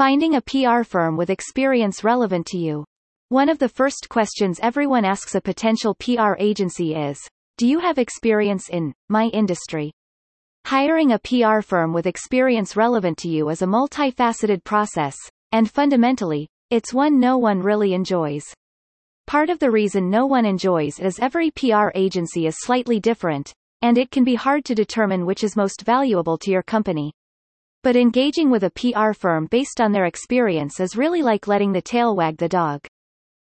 Finding a PR firm with experience relevant to you. One of the first questions everyone asks a potential PR agency is, do you have experience in my industry? Hiring a PR firm with experience relevant to you is a multifaceted process, and fundamentally, it's one no one really enjoys. Part of the reason no one enjoys is every PR agency is slightly different, and it can be hard to determine which is most valuable to your company. But engaging with a PR firm based on their experience is really like letting the tail wag the dog.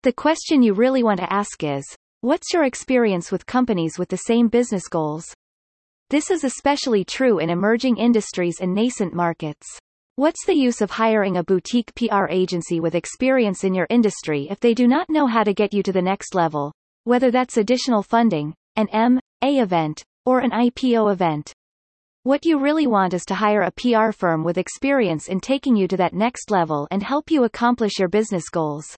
The question you really want to ask is, what's your experience with companies with the same business goals? This is especially true in emerging industries and nascent markets. What's the use of hiring a boutique PR agency with experience in your industry if they do not know how to get you to the next level, whether that's additional funding, an M&A event, or an IPO event? What you really want is to hire a PR firm with experience in taking you to that next level and help you accomplish your business goals.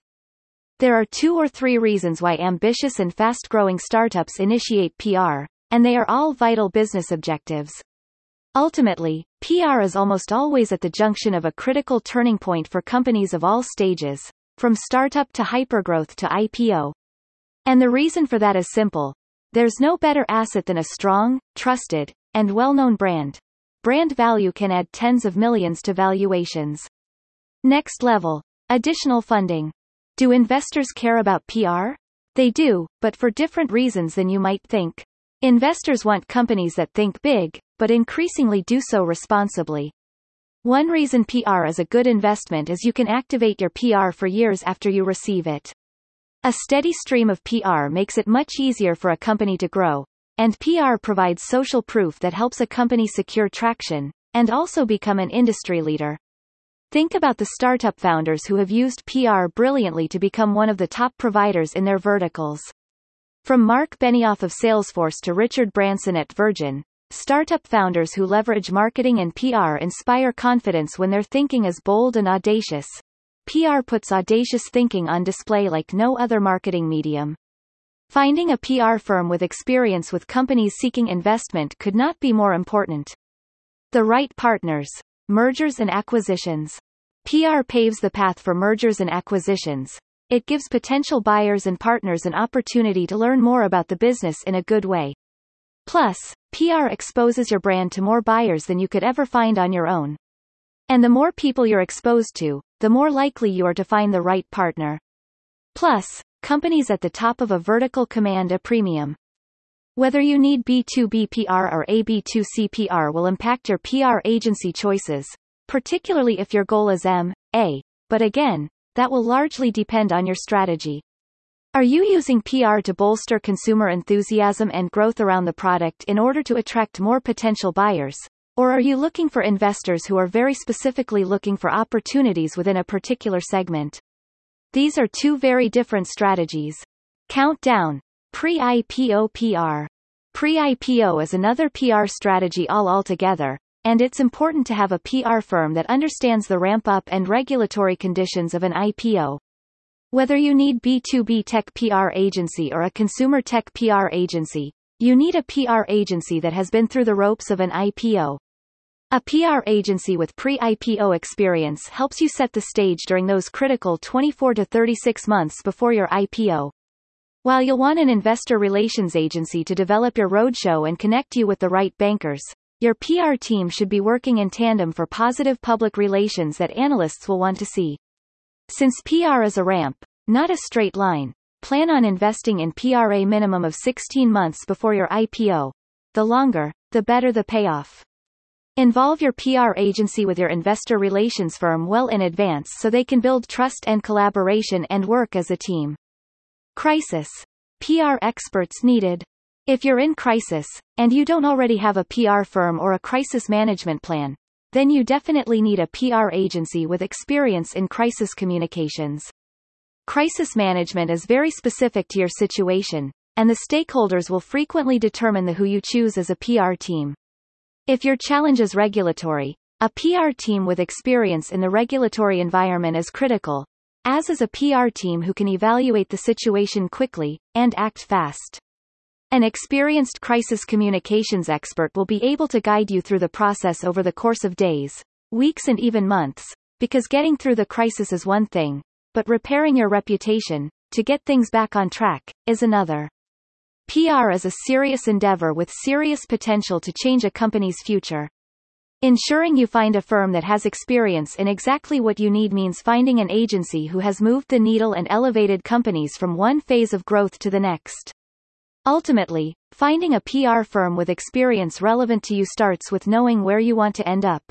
There are two or three reasons why ambitious and fast-growing startups initiate PR, and they are all vital business objectives. Ultimately, PR is almost always at the junction of a critical turning point for companies of all stages, from startup to hypergrowth to IPO. And the reason for that is simple. There's no better asset than a strong, trusted, and well-known brand. Brand value can add tens of millions to valuations. Next level. Additional funding. Do investors care about PR? They do, but for different reasons than you might think. Investors want companies that think big, but increasingly do so responsibly. One reason PR is a good investment is you can activate your PR for years after you receive it. A steady stream of PR makes it much easier for a company to grow, and PR provides social proof that helps a company secure traction, and also become an industry leader. Think about the startup founders who have used PR brilliantly to become one of the top providers in their verticals. From Marc Benioff of Salesforce to Richard Branson at Virgin, startup founders who leverage marketing and PR inspire confidence when their thinking is bold and audacious. PR puts audacious thinking on display like no other marketing medium. Finding a PR firm with experience with companies seeking investment could not be more important. The right partners. Mergers and acquisitions. PR paves the path for mergers and acquisitions. It gives potential buyers and partners an opportunity to learn more about the business in a good way. Plus, PR exposes your brand to more buyers than you could ever find on your own. And the more people you're exposed to, the more likely you are to find the right partner. Plus, companies at the top of a vertical command a premium. Whether you need B2B PR or a B2C PR will impact your PR agency choices, particularly if your goal is M.A., but again, that will largely depend on your strategy. Are you using PR to bolster consumer enthusiasm and growth around the product in order to attract more potential buyers? Or are you looking for investors who are very specifically looking for opportunities within a particular segment? These are two very different strategies. Countdown. Pre-IPO PR. Pre-IPO is another PR strategy all altogether, and it's important to have a PR firm that understands the ramp-up and regulatory conditions of an IPO. Whether you need B2B tech PR agency or a consumer tech PR agency, you need a PR agency that has been through the ropes of an IPO. A PR agency with pre-IPO experience helps you set the stage during those critical 24 to 36 months before your IPO. While you'll want an investor relations agency to develop your roadshow and connect you with the right bankers, your PR team should be working in tandem for positive public relations that analysts will want to see. Since PR is a ramp, not a straight line, plan on investing in PR a minimum of 16 months before your IPO. The longer, the better the payoff. Involve your PR agency with your investor relations firm well in advance so they can build trust and collaboration and work as a team. Crisis. PR experts needed. If you're in crisis, and you don't already have a PR firm or a crisis management plan, then you definitely need a PR agency with experience in crisis communications. Crisis management is very specific to your situation, and the stakeholders will frequently determine the who you choose as a PR team. If your challenge is regulatory, a PR team with experience in the regulatory environment is critical, as is a PR team who can evaluate the situation quickly, and act fast. An experienced crisis communications expert will be able to guide you through the process over the course of days, weeks and even months, Because getting through the crisis is one thing, but repairing your reputation, to get things back on track, is another. PR is a serious endeavor with serious potential to change a company's future. Ensuring you find a firm that has experience in exactly what you need means finding an agency who has moved the needle and elevated companies from one phase of growth to the next. Ultimately, finding a PR firm with experience relevant to you starts with knowing where you want to end up.